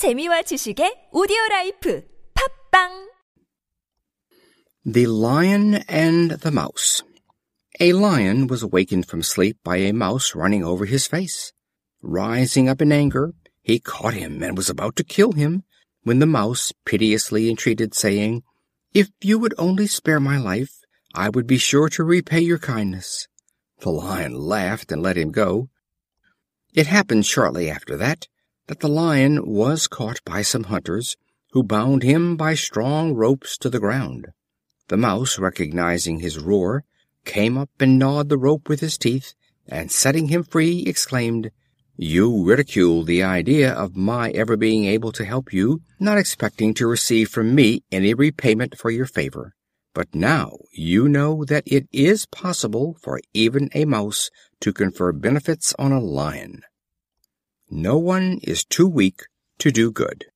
재미와 지식의 오디오 라이프 팟빵 The Lion and the Mouse A lion was awakened from sleep by a mouse running over his face. Rising up in anger, he caught him and was about to kill him when the mouse piteously entreated, saying, If you would only spare my life, I would be sure to repay your kindness. The lion laughed and let him go. It happened shortly after that that the lion was caught by some hunters, who bound him by strong ropes to the ground. The mouse, recognizing his roar, came up and gnawed the rope with his teeth, and setting him free, exclaimed, You ridicule the idea of my ever being able to help you, not expecting to receive from me any repayment for your favor. But now you know that it is possible for even a mouse to confer benefits on a lion. No one is too weak to do good.